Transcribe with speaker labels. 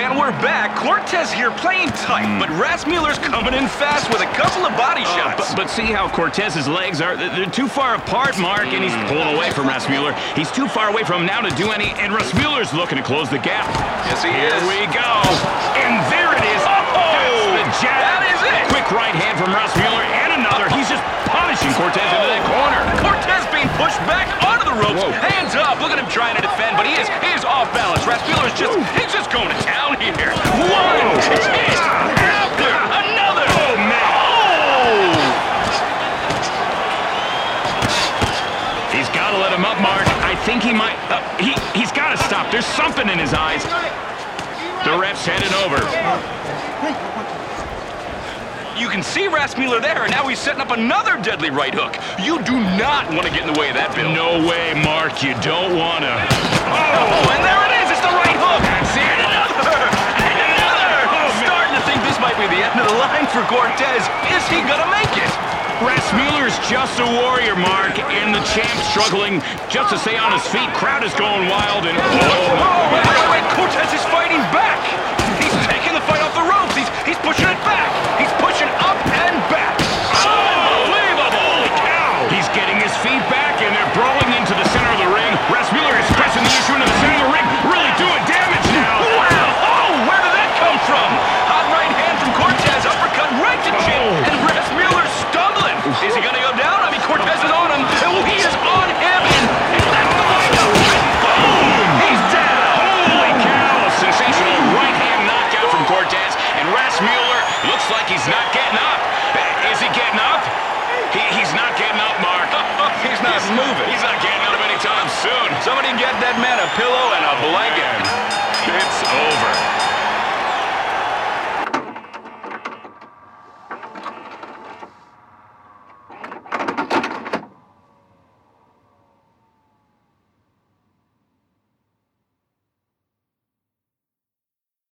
Speaker 1: back, Cortez here playing tight, but Rasmuller's coming in fast with a couple of body
Speaker 2: Uh,
Speaker 1: shots.
Speaker 2: but, but see how Cortez's legs are? They're too far apart, Mark, and he's pulling away from Rasmuller. He's too far away from him now to do any, and Rasmuller's looking to close the gap.
Speaker 1: yes, he
Speaker 2: Here
Speaker 1: is.
Speaker 2: we go. And there it is. That's the jab.
Speaker 1: That is it.
Speaker 2: Quick right hand from Rasmuller, and another. He's just punishing Cortez into that corner.
Speaker 1: Cortez being pushed back onto the ropes.
Speaker 2: Whoa.
Speaker 1: Hands up. Look at him trying to defend, but he is he is off balance. Rasmuller's just he's just going to town here. One, two, after another.
Speaker 2: Oh, man.
Speaker 1: Oh!
Speaker 2: He's got to let him up, Mark. I think he might. Uh, he he's got to stop. There's something in his eyes. The ref's headed over.
Speaker 1: You can see Rasmuller there, and now he's setting up another deadly right hook. You do not want to get in the way of that, Bill.
Speaker 2: No way, Mark. You don't wanna.
Speaker 1: Oh, and there it is. It's the right hook.
Speaker 2: That's it.
Speaker 1: Another. And another. Starting to think this might be the end of the line for Cortez. Is he gonna make it?
Speaker 2: Rasmuller's just a warrior, Mark, and the champ struggling just to stay on his feet. Crowd is going wild, and
Speaker 1: Oh,
Speaker 2: oh,
Speaker 1: wait. Cortez is fighting back.
Speaker 2: Looks like he's not getting up. Is he getting up? He, he's not getting up, Mark.
Speaker 1: He's not moving.
Speaker 2: He's not getting up anytime soon.
Speaker 1: Somebody get that man a pillow